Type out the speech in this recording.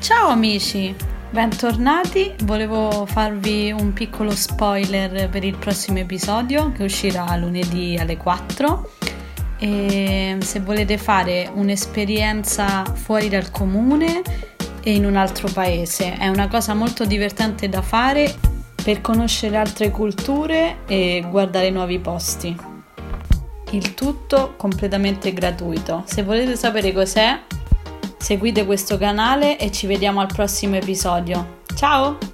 Ciao amici, bentornati. Volevo farvi un piccolo spoiler per il prossimo episodio che uscirà lunedì alle 4. E se volete fare un'esperienza fuori dal comune e in un altro paese, è una cosa molto divertente da fare per conoscere altre culture e guardare nuovi posti. Il tutto completamente gratuito. Se volete sapere cos'è, Seguite questo canale e ci vediamo al prossimo episodio. Ciao!